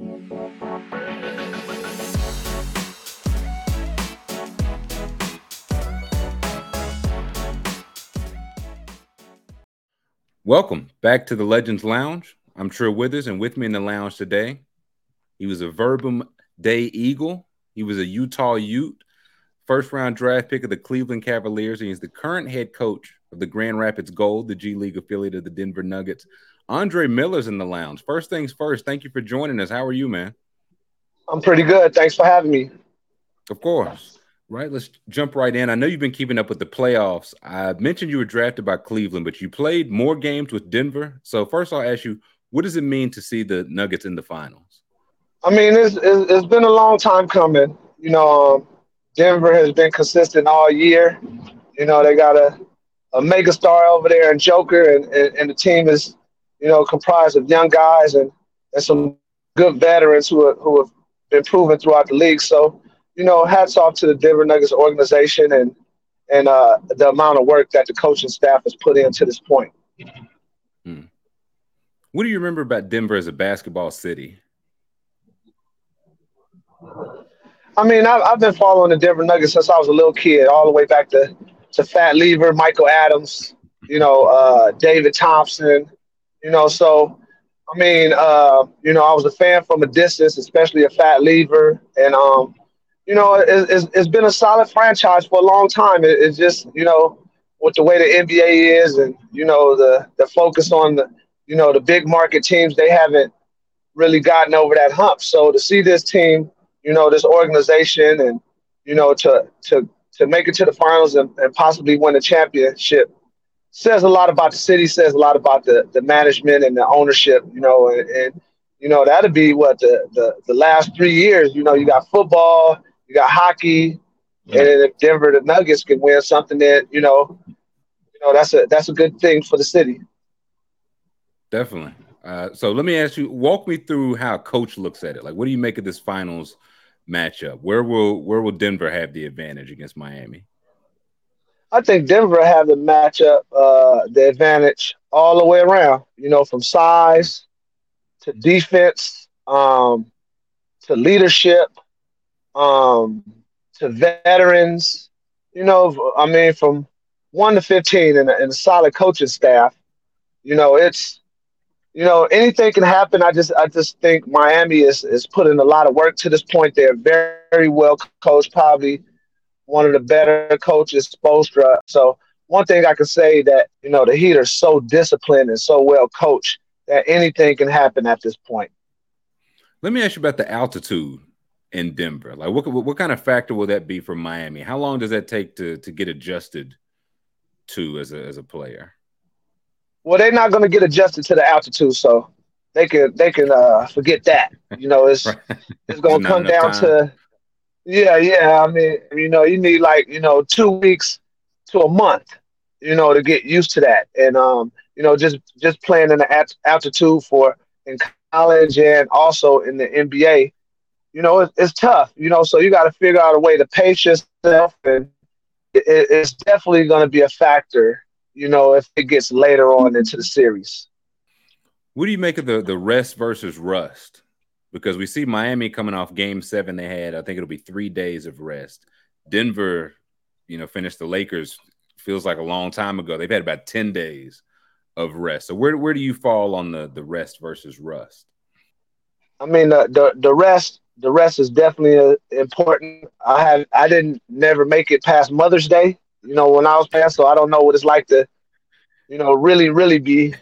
Welcome back to the Legends Lounge. I'm Trill Withers, and with me in the lounge today, he was a Verbum Dei Eagle. He was a Utah Ute, first round draft pick of the Cleveland Cavaliers, and he's the current head coach of the Grand Rapids Gold, the G League affiliate of the Denver Nuggets. Andre Miller's in the lounge. First things first, thank you for joining us. How are you, man? I'm pretty good. Thanks for having me. Of course. Right, let's jump right in. I know you've been keeping up with the playoffs. I mentioned you were drafted by Cleveland, but you played more games with Denver. So first, I'll ask you, what does it mean to see the Nuggets in the finals? I mean, it's it's, been a long time coming. You know, um, Denver has been consistent all year. You know, they got a a mega star over there and Joker, and, and, and the team is, you know, comprised of young guys and, and some good veterans who are, who have been proven throughout the league. So you know, hats off to the Denver Nuggets organization and and uh, the amount of work that the coaching staff has put in to this point. Hmm. What do you remember about Denver as a basketball city? I mean, I've, I've been following the Denver Nuggets since I was a little kid, all the way back to, to Fat Lever, Michael Adams, you know, uh, David Thompson, you know, so I mean, uh, you know, I was a fan from a distance, especially a Fat Lever, and um, you know, it's, it's been a solid franchise for a long time. It, it's just, you know, with the way the NBA is and, you know, the, the focus on the, you know, the big market teams, they haven't really gotten over that hump. So to see this team, you know, this organization and, you know, to, to, to make it to the finals and, and possibly win a championship says a lot about the city, says a lot about the, the management and the ownership, you know, and, and you know, that'd be what the, the, the last three years, you know, you got football, you got hockey, yeah. and if Denver the Nuggets can win something that you know, you know that's a that's a good thing for the city. Definitely. Uh, so let me ask you, walk me through how coach looks at it. Like, what do you make of this finals matchup? Where will where will Denver have the advantage against Miami? I think Denver have the matchup, uh, the advantage all the way around. You know, from size to defense um, to leadership um, to veterans. You know, I mean, from one to fifteen, and a, and a solid coaching staff. You know, it's you know anything can happen. I just I just think Miami is is putting a lot of work to this point. They're very, very well coached, probably one of the better coaches, Spoelstra. So one thing I can say that you know the Heat are so disciplined and so well coached that anything can happen at this point. Let me ask you about the altitude in Denver? Like, what, what kind of factor will that be for Miami? How long does that take to to get adjusted to as a as a player? Well, they're not going to get adjusted to the altitude, so they can they can uh, forget that. You know, it's right. it's going to come down time. to yeah, yeah. I mean, you know, you need like you know two weeks to a month, you know, to get used to that, and um, you know, just just playing in the altitude for in college and also in the NBA you know, it, it's tough, you know, so you got to figure out a way to pace yourself. And it, it's definitely going to be a factor, you know, if it gets later on into the series. What do you make of the, the rest versus rust? Because we see Miami coming off game seven, they had, I think it'll be three days of rest. Denver, you know, finished the Lakers, feels like a long time ago. They've had about 10 days of rest. So where, where do you fall on the, the rest versus rust? I mean, the, the, the rest the rest is definitely uh, important. I have I didn't never make it past Mother's Day, you know, when I was past, so I don't know what it's like to, you know, really really be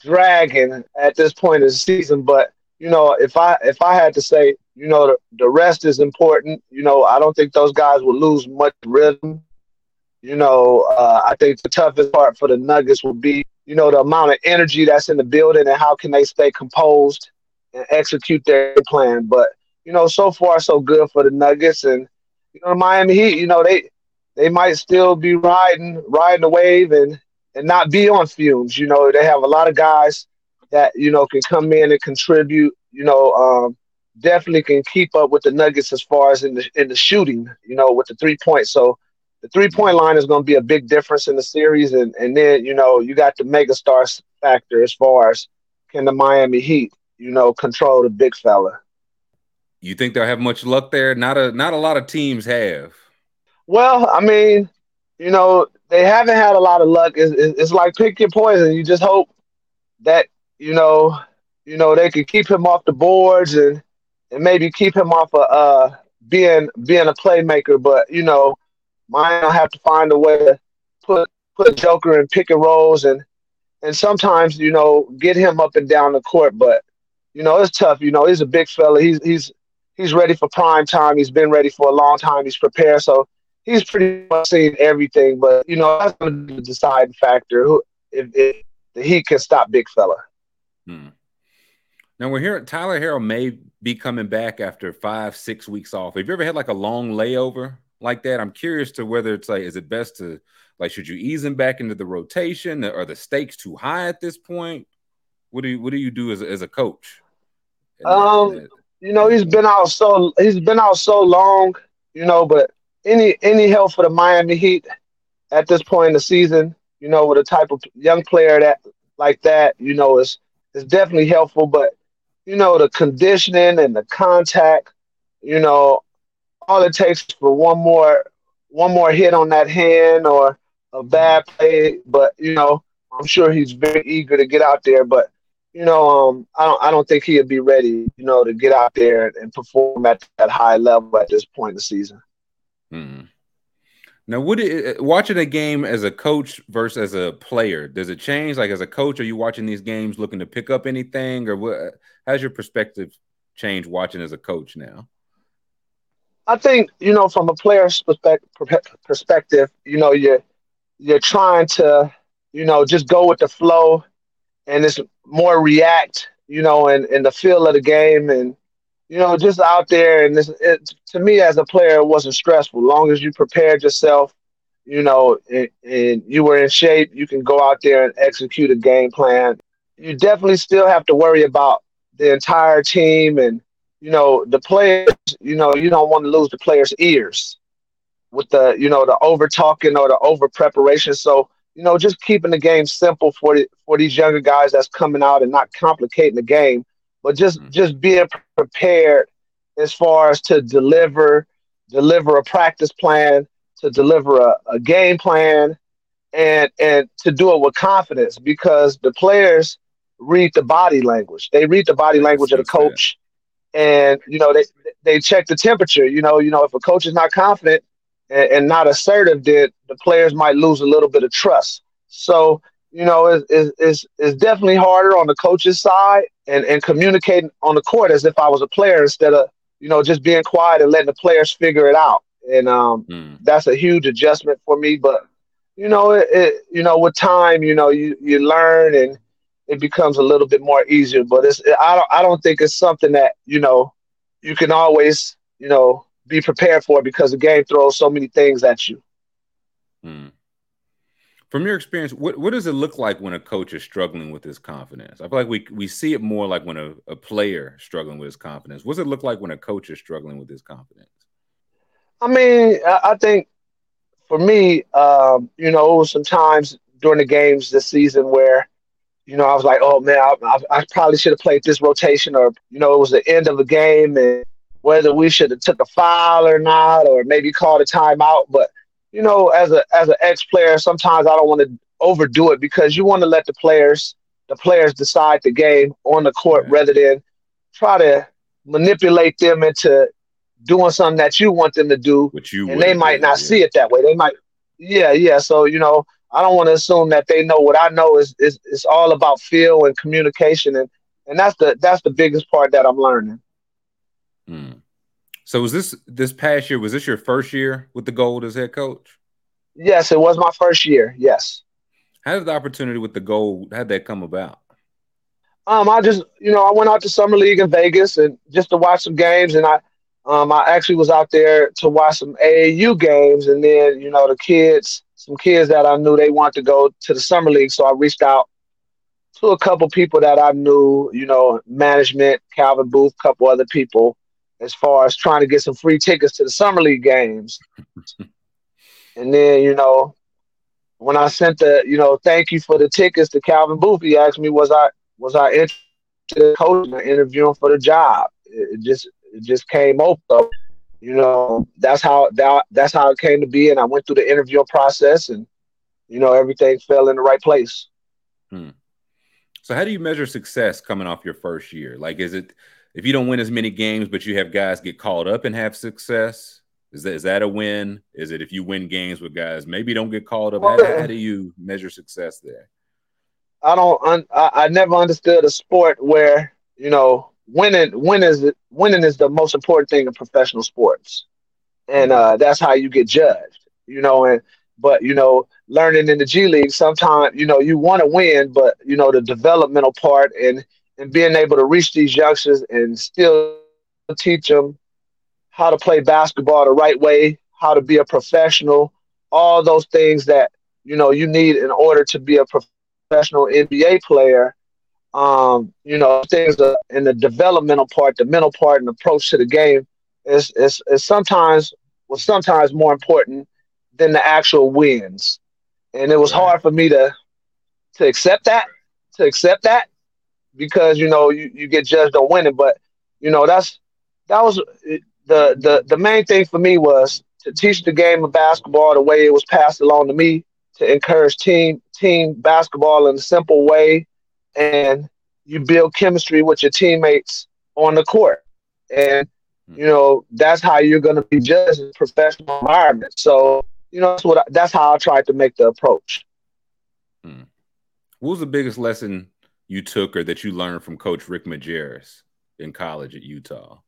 dragging at this point of the season. But you know, if I if I had to say, you know, the, the rest is important. You know, I don't think those guys will lose much rhythm. You know, uh, I think the toughest part for the Nuggets will be, you know, the amount of energy that's in the building and how can they stay composed and execute their plan. But you know, so far so good for the Nuggets and you know the Miami Heat. You know they they might still be riding riding the wave and and not be on fumes. You know they have a lot of guys that you know can come in and contribute. You know, um, definitely can keep up with the Nuggets as far as in the in the shooting. You know, with the three points. So the three point line is going to be a big difference in the series. And and then you know you got the mega stars factor as far as can the Miami Heat you know, control the big fella. You think they'll have much luck there? Not a not a lot of teams have. Well, I mean, you know, they haven't had a lot of luck. It's, it's like pick your poison. You just hope that you know, you know, they could keep him off the boards and and maybe keep him off of uh, being being a playmaker. But you know, Miami have to find a way to put put Joker in pick and rolls and and sometimes you know get him up and down the court. But you know, it's tough. You know, he's a big fella. He's he's he's ready for prime time. He's been ready for a long time. He's prepared. So he's pretty much seen everything. But you know, that's going to be the deciding factor. Who if, if he can stop big fella. Hmm. Now we're here. Tyler Herro may be coming back after five, six weeks off. Have you ever had like a long layover like that? I'm curious to whether it's like, is it best to like, should you ease him back into the rotation? Are the stakes too high at this point? What do you What do you do as as a coach? Um, you know, he's been out so he's been out so long. You know, but any any help for the Miami Heat at this point in the season, you know, with a type of young player that like that, you know, is is definitely helpful. But you know, the conditioning and the contact, you know, all it takes for one more one more hit on that hand or a bad play. But you know, I'm sure he's very eager to get out there. But you know, um, I don't I don't think he'd be ready, you know, to get out there and perform at that high level at this point in the season. Hmm. Now, would it, watching a game as a coach versus as a player does it change? Like as a coach, are you watching these games looking to pick up anything, or what? How's your perspective changed watching as a coach now? I think you know from a player's perspective, you know you're you're trying to you know just go with the flow, and it's more react, you know, in, in the feel of the game, and you know just out there. And this, it, to me as a player, it wasn't stressful. Long as you prepared yourself, you know, and, and you were in shape, you can go out there and execute a game plan. You definitely still have to worry about the entire team and you know the players you know you don't want to lose the players ears with the you know the over talking or the over preparation so you know just keeping the game simple for the, for these younger guys that's coming out and not complicating the game but just mm-hmm. just being prepared as far as to deliver deliver a practice plan to deliver a, a game plan and and to do it with confidence because the players read the body language. They read the body language of the coach, and you know they they check the temperature. You know, you know if a coach is not confident and, and not assertive, then the players might lose a little bit of trust. So you know, it's, it's, it's definitely harder on the coach's side and, and communicating on the court as if I was a player instead of, you know, just being quiet and letting the players figure it out. And um, mm. that's a huge adjustment for me. But, you know, it, it, you know, with time, you know, you, you learn and it becomes a little bit more easier. But it's I don't I don't think it's something that you know you can always you know be prepared for because the game throws so many things at you. Hmm. From your experience, what, what does it look like when a coach is struggling with his confidence? I feel like we we see it more like when a, a player struggling with his confidence. What does it look like when a coach is struggling with his confidence? I mean, I, I think for me, um, you know, it was some times during the games this season where you know, I was like, oh man, I, I, I probably should have played this rotation, or you know, it was the end of the game, and whether we should have took a foul or not, or maybe called a timeout. But you know, as a as an ex player, sometimes I don't want to overdo it because you want to let the players the players decide the game on the court right. rather than try to manipulate them into doing something that you want them to do, Which you and they might not yeah. see it that way. They might, yeah, yeah. So you know, I don't want to assume that they know what I know is is it's all about feel and communication and and that's the that's the biggest part that I'm learning. Mm. So was this this past year? Was this your first year with the Gold as head coach? Yes, it was my first year. Yes. How did the opportunity with the Gold? How did that come about? Um, I just you know I went out to summer league in Vegas and just to watch some games, and I um I actually was out there to watch some AAU games, and then you know the kids some kids that I knew they wanted to go to the summer league. So I reached out to a couple people that I knew, you know, management, Calvin Booth, a couple other people, as far as trying to get some free tickets to the summer league games. and then, you know, when I sent the, you know, thank you for the tickets to Calvin Booth, he asked me, was I was I interested in coach and interviewing for the job. It, it just it just came open. You know, that's how that that's how it came to be, and I went through the interview process, and you know everything fell in the right place. Hmm. So, how do you measure success coming off your first year? Like, is it if you don't win as many games, but you have guys get called up and have success? Is that is that a win? Is it if you win games with guys maybe don't get called up? How, how do you measure success there? I don't. I, I never understood a sport where you know winning winning is winning is the most important thing in professional sports, and uh, that's how you get judged. You know, and but you know, learning in the G League, sometimes you know you want to win, but you know the developmental part and and being able to reach these youngsters and still teach them how to play basketball the right way, how to be a professional, all those things that you know you need in order to be a professional NBA player. Um, you know, things in the developmental part, the mental part, and approach to the game is is, is sometimes was sometimes more important than the actual wins. And it was hard for me to to accept that, to accept that, because you know you, you get judged on winning. But you know that's that was the the the main thing for me was to teach the game of basketball the way it was passed along to me, to encourage team team basketball in a simple way, and you build chemistry with your teammates on the court, and you know that's how you're going to be judged in a professional environment. So you know that's what I, that's how I tried to make the approach. Hmm. What was the biggest lesson you took or that you learned from Coach Rick Majerus in college at Utah?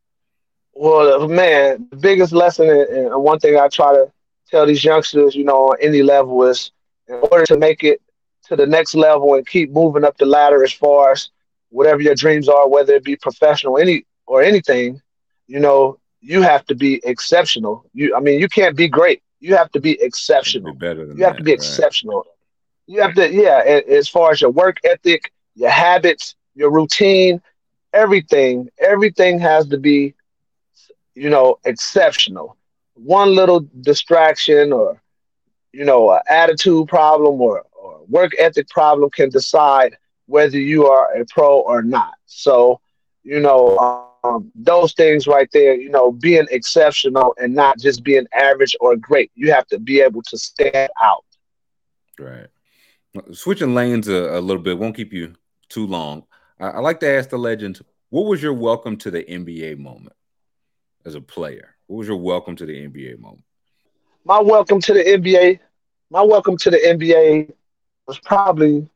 Well, uh, man, the biggest lesson and one thing I try to tell these youngsters, you know, on any level is in order to make it to the next level and keep moving up the ladder as far as whatever your dreams are, whether it be professional, any or anything, you know, you have to be exceptional. You, I mean, you can't be great. You have to be exceptional. Be better than you have that, to be right. exceptional. You have to, yeah. As far as your work ethic, your habits, your routine, everything, everything has to be you know, exceptional. One little distraction or, you know, an attitude problem or, or work ethic problem can decide whether you are a pro or not. So, you know, um, those things right there, you know, being exceptional and not just being average or great. You have to be able to stand out. Right. Switching lanes a, a little bit won't keep you too long. I, I like to ask the legends, what was your welcome to the NBA moment? as a player? What was your welcome to the NBA moment? My welcome to the NBA, my welcome to the NBA was probably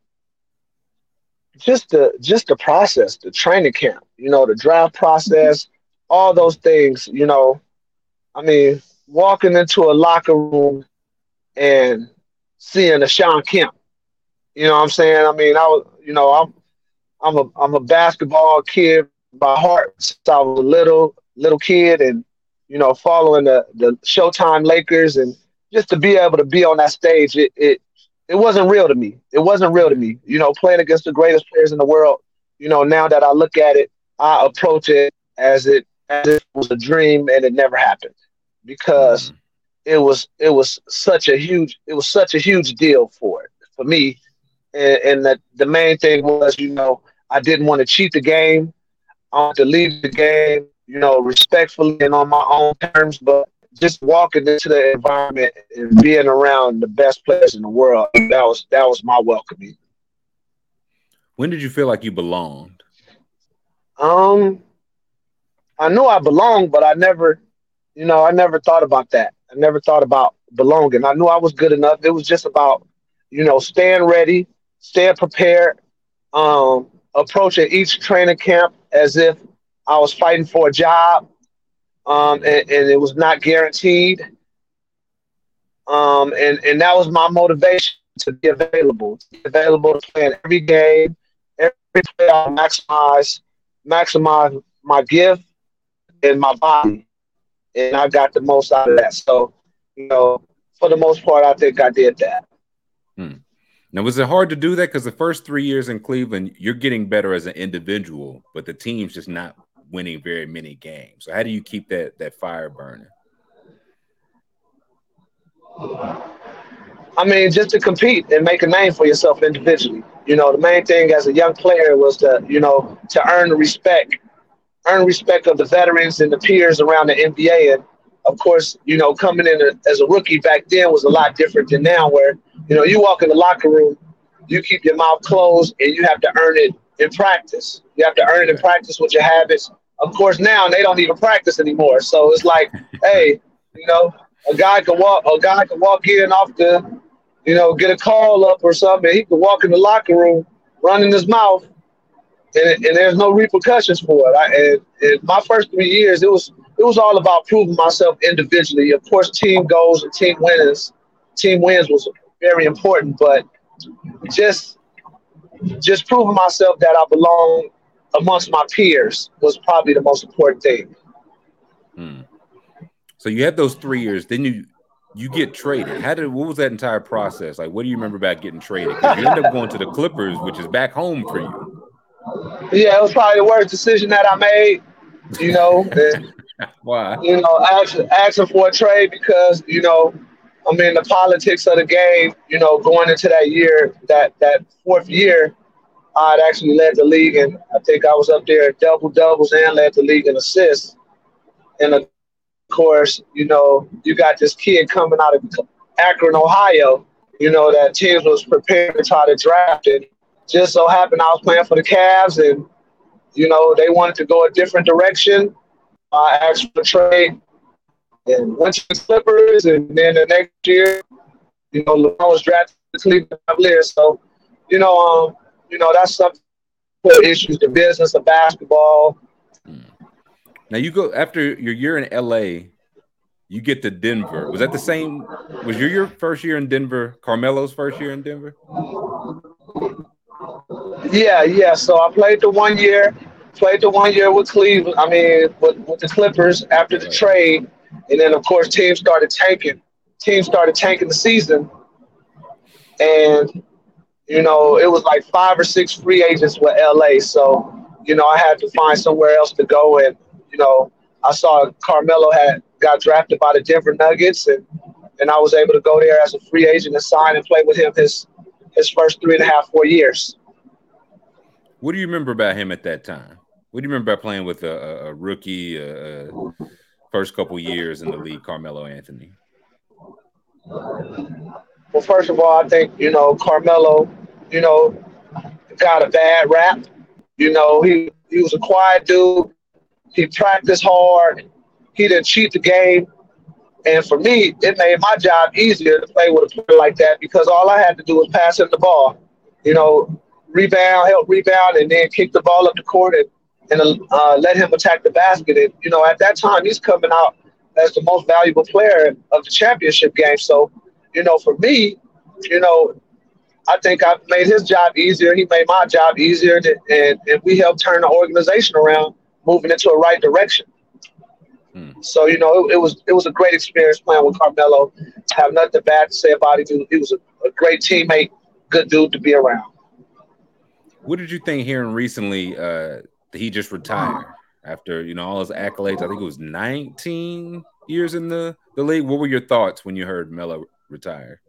just the just the process, the training camp, you know, the draft process, all those things, you know. I mean, walking into a locker room and seeing a Shawn Kemp. You know what I'm saying? I mean, I was, you know, I'm I'm a I'm a basketball kid by heart since I was a little little kid and you know following the the Showtime Lakers and just to be able to be on that stage, it it it wasn't real to me. It wasn't real to me. You know, playing against the greatest players in the world. You know, now that I look at it, I approach it as it as it was a dream and it never happened because mm. it was it was such a huge it was such a huge deal for it for me, and, and that the main thing was you know I didn't want to cheat the game. I wanted to leave the game you know, respectfully and on my own terms, but just walking into the environment and being around the best players in the world, that was that was my welcoming. When did you feel like you belonged? Um, I knew I belonged, but I never, you know, I never thought about that. I never thought about belonging. I knew I was good enough. It was just about, you know, staying ready, staying prepared, um, approaching each training camp as if I was fighting for a job, um, and, and, it was not guaranteed. Um, and, and that was my motivation to be available, to be available to play in every game, every play. I maximize, maximize my gift and my body, and I got the most out of that. So, you know, for the most part, I think I did that. Hmm. Now, was it hard to do that? Because the first three years in Cleveland, you're getting better as an individual, but the team's just not winning very many games. So how do you keep that that fire burning? I mean, just to compete and make a name for yourself individually. You know, the main thing as a young player was to, you know, to earn respect, earn respect of the veterans and the peers around the NBA. And of course, you know, coming in as a rookie back then was a lot different than now, where, you know, you walk in the locker room, you keep your mouth closed and you have to earn it in practice. You have to earn it in practice with your habits. Of course, now they don't even practice anymore. So it's like, hey, you know, a guy can walk, a guy can walk in off the, you know, get a call up or something. He could walk in the locker room, running his mouth, and, and there's no repercussions for it. I, and, and my first three years, it was it was all about proving myself individually. Of course, team goals and team wins, team wins was very important, but just just proving myself that I belong amongst my peers was probably the most important thing. Hmm. So you had those three years, then you you get traded. How did what was that entire process? Like, what do you remember about getting traded? You end up going to the Clippers, which is back home for you. Yeah, it was probably the worst decision that I made. You know, why? You know, asking, for a trade because you know, I mean, the politics of the game. You know, going into that year, that that fourth year, I'd actually led the league, and I think I was up there double doubles and led the league in assists. And of course, you know, you got this kid coming out of Akron, Ohio. You know that teams was prepared to try to draft it. Just so happened I was playing for the Cavs, and you know they wanted to go a different direction. I asked for a trade and went to the Clippers, and then the next year, you know, LeBron was drafted to Cleveland Cavaliers. So, you know, um, you know, that's something for issues, the business of basketball. Now you go after your year in LA, you get to Denver. Was that the same? Was your your first year in Denver? Carmelo's first year in Denver? Yeah, yeah. So I played the one year, played the one year with Cleveland. I mean, with, with the Clippers after the trade, and then of course teams started tanking. Teams started tanking the season, and you know, it was like five or six free agents with LA. So, you know, I had to find somewhere else to go. And, you know, I saw Carmelo had got drafted by the Denver Nuggets and, and I was able to go there as a free agent and sign and play with him his his first three and a half, four years. What do you remember about him at that time? What do you remember playing with a, a rookie, uh, first couple years in the league, Carmelo Anthony? Well, first of all, I think you know Carmelo you know, got a bad rap. You know, he he was a quiet dude. He practiced hard. He didn't cheat the game. And for me, it made my job easier to play with a player like that because all I had to do was pass him the ball. You know, rebound, help rebound, and then kick the ball up the court and, and uh, let him attack the basket. And, you know, at that time, he's coming out as the most valuable player of the championship game. So, you know, for me, you know, I think I made his job easier. He made my job easier, and, and, and we helped turn the organization around, moving into a right direction. Hmm. So you know, it, it, was it was a great experience playing with Carmelo. I have nothing bad to say about him. He was a, a great teammate, good dude to be around. What did you think hearing recently uh, he just retired after you know all his accolades? I think it was 19 years in the the league. What were your thoughts when you heard Melo retire?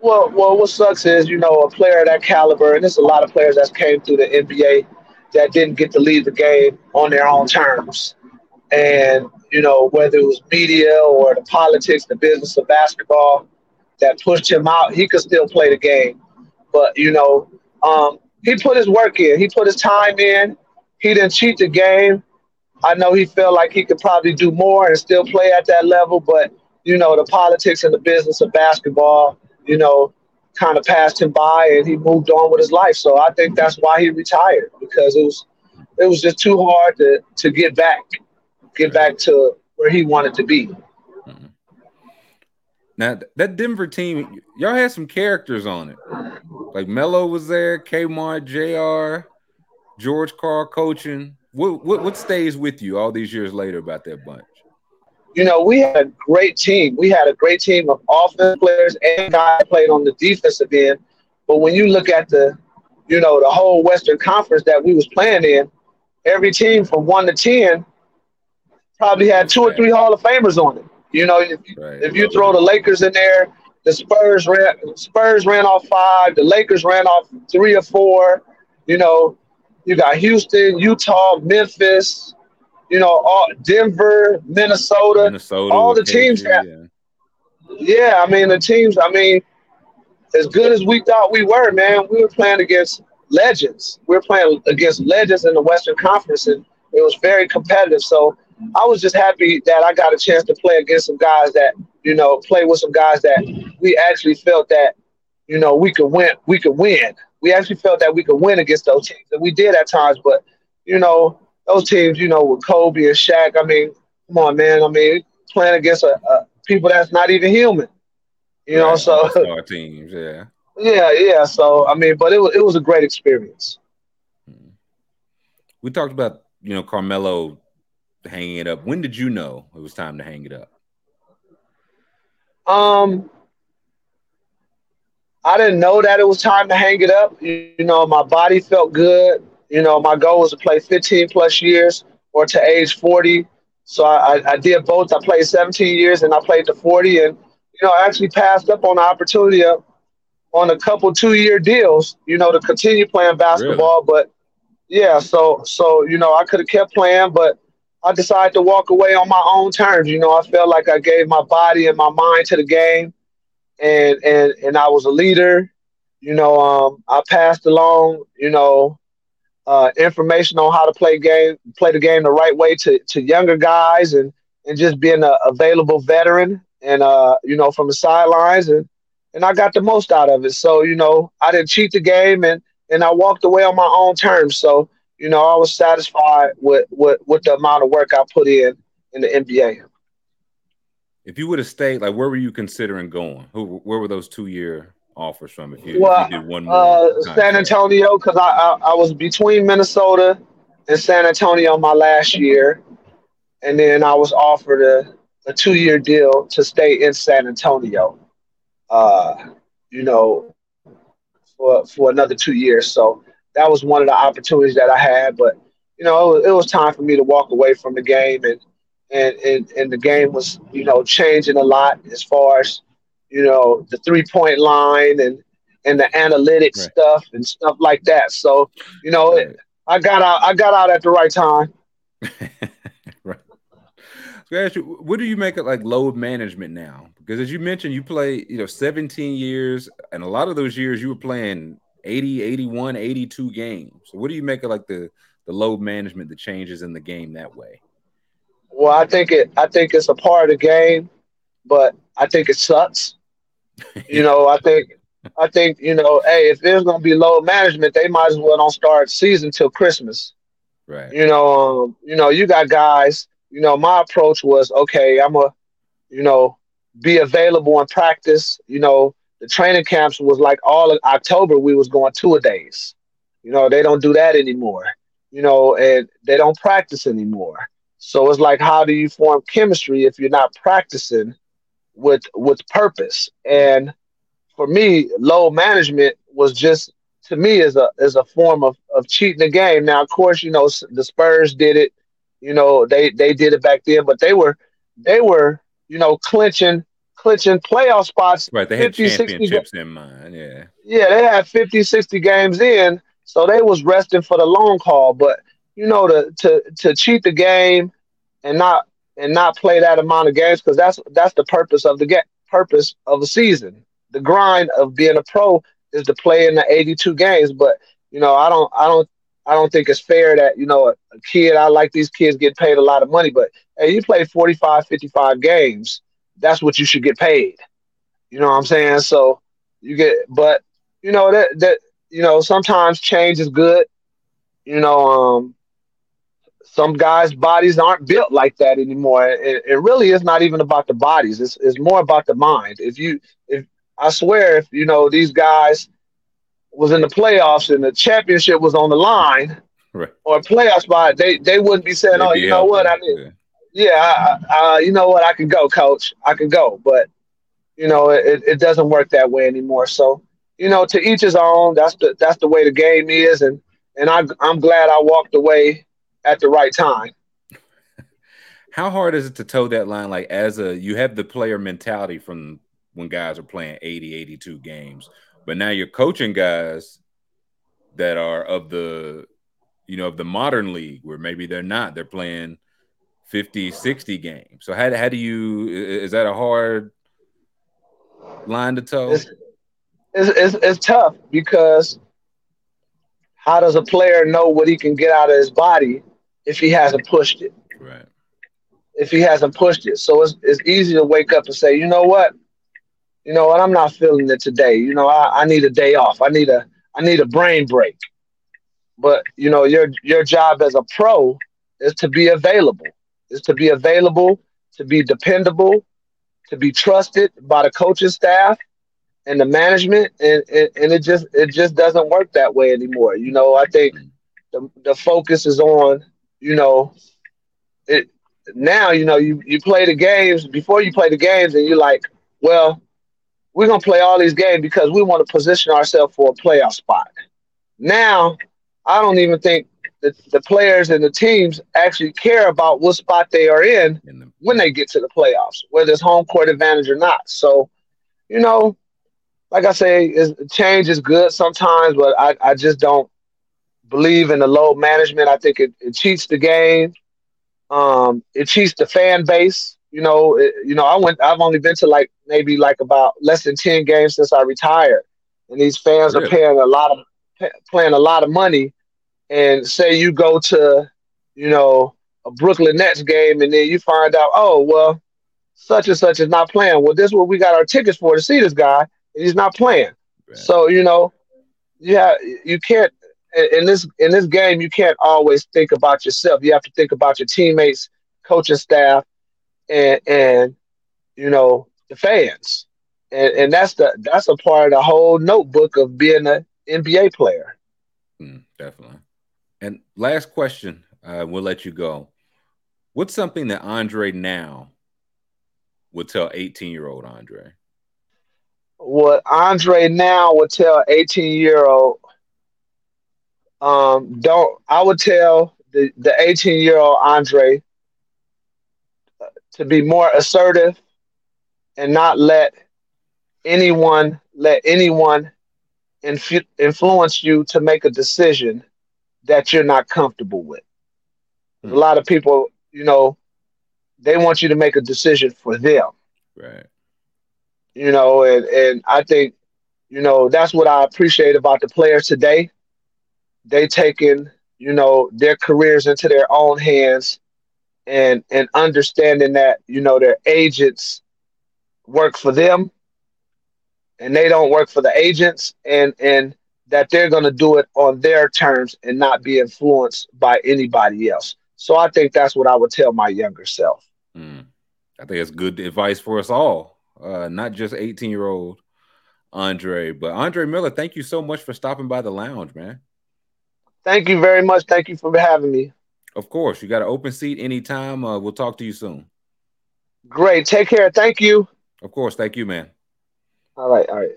Well, well, what sucks is you know a player of that caliber, and there's a lot of players that came through the NBA that didn't get to leave the game on their own terms, and you know whether it was media or the politics, the business of basketball that pushed him out, he could still play the game, but you know um, he put his work in, he put his time in, he didn't cheat the game. I know he felt like he could probably do more and still play at that level, but you know the politics and the business of basketball you know, kind of passed him by and he moved on with his life. So I think that's why he retired because it was it was just too hard to to get back, get back to where he wanted to be. Now that Denver team, y'all had some characters on it. Like Melo was there, Kmart, J.R., George Karl coaching. What, what what stays with you all these years later about that bunch? you know, we had a great team. We had a great team of offensive players and guys played on the defensive end. But when you look at the, you know, the whole Western Conference that we was playing in, every team from one to ten probably had two or three Hall of Famers on it. You know, if you, right. if you throw the Lakers in there, the Spurs ran Spurs ran off five. The Lakers ran off three or four. You know, you got Houston, Utah, Memphis. You know, all Denver, Minnesota, Minnesota all the teams KG, that yeah. yeah, I mean the teams. I mean, as good as we thought we were, man, we were playing against legends. We were playing against legends in the Western Conference, and it was very competitive. So I was just happy that I got a chance to play against some guys that you know play with some guys that we actually felt that you know we could win. We could win. We actually felt that we could win against those teams, and we did at times. But you know those teams, you know, with Kobe and Shaq. I mean, come on, man. I mean, playing against a, a people that's not even human. You know, so all-star teams, yeah. yeah, yeah. So I mean, but it was it was a great experience. Hmm. We talked about you know Carmelo hanging it up. When did you know it was time to hang it up? Um, I didn't know that it was time to hang it up. You, you know, my body felt good. You know, my goal was to play 15 plus years or to age 40. So I, I, I did both. I played 17 years and I played to 40, and you know, I actually passed up on the opportunity of, on a couple two year deals. You know, to continue playing basketball, but yeah, so so you know, I could have kept playing, but I decided to walk away on my own terms. You know, I felt like I gave my body and my mind to the game, and and and I was a leader. You know, um, I passed along, you know, uh, information on how to play game, play the game the right way to to younger guys, and and just being a available veteran, and uh, you know, from the sidelines, and and I got the most out of it. So you know, I didn't cheat the game, and and I walked away on my own terms. So you know, I was satisfied with with, with the amount of work I put in in the NBA. If you would have stayed, like where were you considering going? Who where were those two year offers from? If you, Well, if you did one more, Uh. San Antonio, because I, I I was between Minnesota and San Antonio my last year, and then I was offered a, a two year deal to stay in San Antonio. Uh, you know, for for another two years. So that was one of the opportunities that I had. But you know, it was, it was time for me to walk away from the game, and and and and the game was you know changing a lot as far as you know the three point line and and the analytics Right. stuff and stuff like that. So you know, it, I got out. I got out at the right time. right. So ask you, what do you make of like load management now? Because as you mentioned, you play, you know, 17 years, and a lot of those years you were playing 80, 81, 82 games. So what do you make of like the the load management, the changes in the game that way? Well, I think it. I think it's a part of the game, but I think it sucks. You know, I think. I think you know, hey, if there's gonna be load management, they might as well don't start season till Christmas. Right. You know, um, you know, you got guys. You know, my approach was okay. I'm a, you know, be available in practice. You know, the training camps was like all of October. We was going two a days. You know, they don't do that anymore. You know, and they don't practice anymore. So it's like, how do you form chemistry if you're not practicing with with purpose? And for me, load management was just to me is a is a form of of cheating the game. Now, of course, you know the Spurs did it. You know they they did it back then, but they were they were you know clinching clinching playoff spots. Right. They had 50, 60 championships in mind. Yeah. yeah, they had 50, 60 games in, so they was resting for the long haul. But you know, to to to cheat the game and not and not play that amount of games because that's that's the purpose of the get purpose of a season. The grind of being a pro is to play in the 82 games. But you know, I don't I don't I don't think it's fair that you know a, a kid. I like these kids get paid a lot of money, but hey, you play 45, 55 games. That's what you should get paid. You know what I'm saying? So you get, but you know that that you know sometimes change is good. You know, um, some guys' bodies aren't built like that anymore. It, it really is not even about the bodies. It's it's more about the mind. If you if I swear, if you know these guys was in the playoffs and the championship was on the line Right. or playoff spot, they they wouldn't be saying, They'd "Oh, be you know what? I mean, yeah, uh, you know what? I can go, coach. I can go. But you know, it, it doesn't work that way anymore. So you know, to each his own. That's the that's the way the game is, and and I I'm glad I walked away at the right time. How hard is it to toe that line? Like as a you have the player mentality from when guys are playing 80, 82 games. But now you're coaching guys that are of the you know of the modern league where maybe they're not they're playing 50 60 games. So how, how do you is that a hard line to toe? It's, it's, it's, it's tough because how does a player know what he can get out of his body if he hasn't pushed it? Right. If he hasn't pushed it. So it's, it's easy to wake up and say you know what? You know what? I'm not feeling it today. You know I, I need a day off. I need a i need a brain break. But you know, your your job as a pro is to be available, is to be available, to be dependable, to be trusted by the coaching staff and the management, and, and, and it just it just doesn't work that way anymore. You know, I think the the focus is on, you know, it now, you know, you, you play the games before you play the games and you're like, well, we're gonna play all these games because we want to position ourselves for a playoff spot. Now I don't even think the, the players and the teams actually care about what spot they are in, when they get to the playoffs, whether it's home court advantage or not. So, you know, like I say, change is good sometimes, but I, I just don't believe in the load management. I think it, it cheats the game. Um, it cheats the fan base. You know, it, you know, I went. I've only been to like maybe like about less than ten games since I retired, and these fans really? are paying a lot of paying a lot of money and say you go to, you know, a Brooklyn Nets game and then you find out, oh, well, such and such is not playing. Well, this is what we got our tickets for to see this guy, and he's not playing. Right. So, you know, yeah, you can't in this in this game you can't always think about yourself. You have to think about your teammates, coaching staff, and and you know, the fans. And and that's the that's a part of the whole notebook of being an NBA player. Mm, definitely. And last question, uh, we'll let you go. What's something that Andre now would tell 18 year old Andre? What Andre now would tell 18 year old, um, don't, I would tell the, the 18 year old Andre to be more assertive and not let anyone, let anyone influence you to make a decision that you're not comfortable with. Hmm. A lot of people, you know, they want you to make a decision for them. Right. You know, and, and I think, you know, that's what I appreciate about the players today. They taking, you know, their careers into their own hands and and understanding that, you know, their agents work for them and they don't work for the agents and and that they're going to do it on their terms and not be influenced by anybody else. So I think that's what I would tell my younger self. Mm. I think it's good advice for us all, uh, not just 18 year old Andre, but Andre Miller. Thank you so much for stopping by the lounge, man. Thank you very much. Thank you for having me. Of course, you got an open seat anytime. Uh, we'll talk to you soon. Great. Take care. Thank you. Of course. Thank you, man. All right. All right.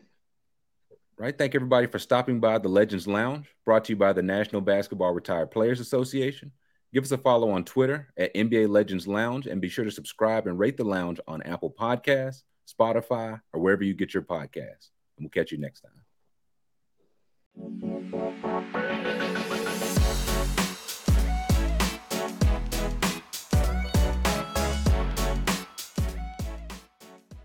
Right. Thank everybody for stopping by the Legends Lounge, brought to you by the National Basketball Retired Players Association. Give us a follow on Twitter at NBA Legends Lounge and be sure to subscribe and rate the lounge on Apple Podcasts, Spotify, or wherever you get your podcasts. And we'll catch you next time.